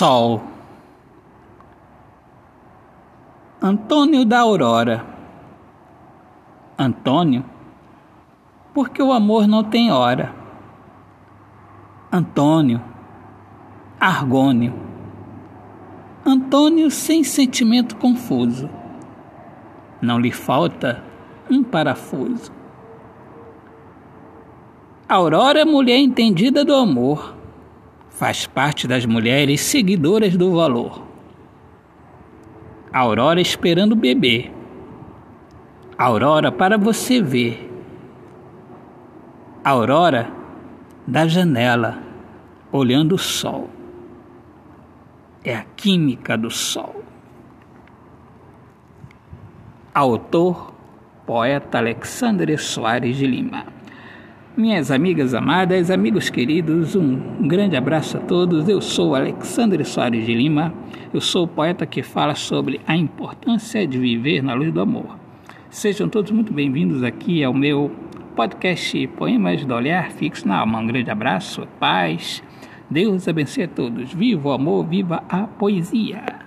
Sol Antônio da Aurora Antônio, porque o amor não tem hora. Antônio Argônio Antônio sem sentimento confuso. Não lhe falta um parafuso. Aurora, mulher entendida do amor faz parte das mulheres seguidoras do valor. Aurora esperando o bebê. Aurora para você ver. Aurora da janela, olhando o sol. É a química do sol. Autor, poeta Alexandre Soares de Lima. Minhas amigas amadas, amigos queridos, um grande abraço a todos. Eu sou Alexandre Soares de Lima. Eu sou o poeta que fala sobre a importância de viver na luz do amor. Sejam todos muito bem-vindos aqui ao meu podcast Poemas do Olhar Fixo na Alma. Um grande abraço, paz. Deus abençoe a todos. Viva o amor, viva a poesia.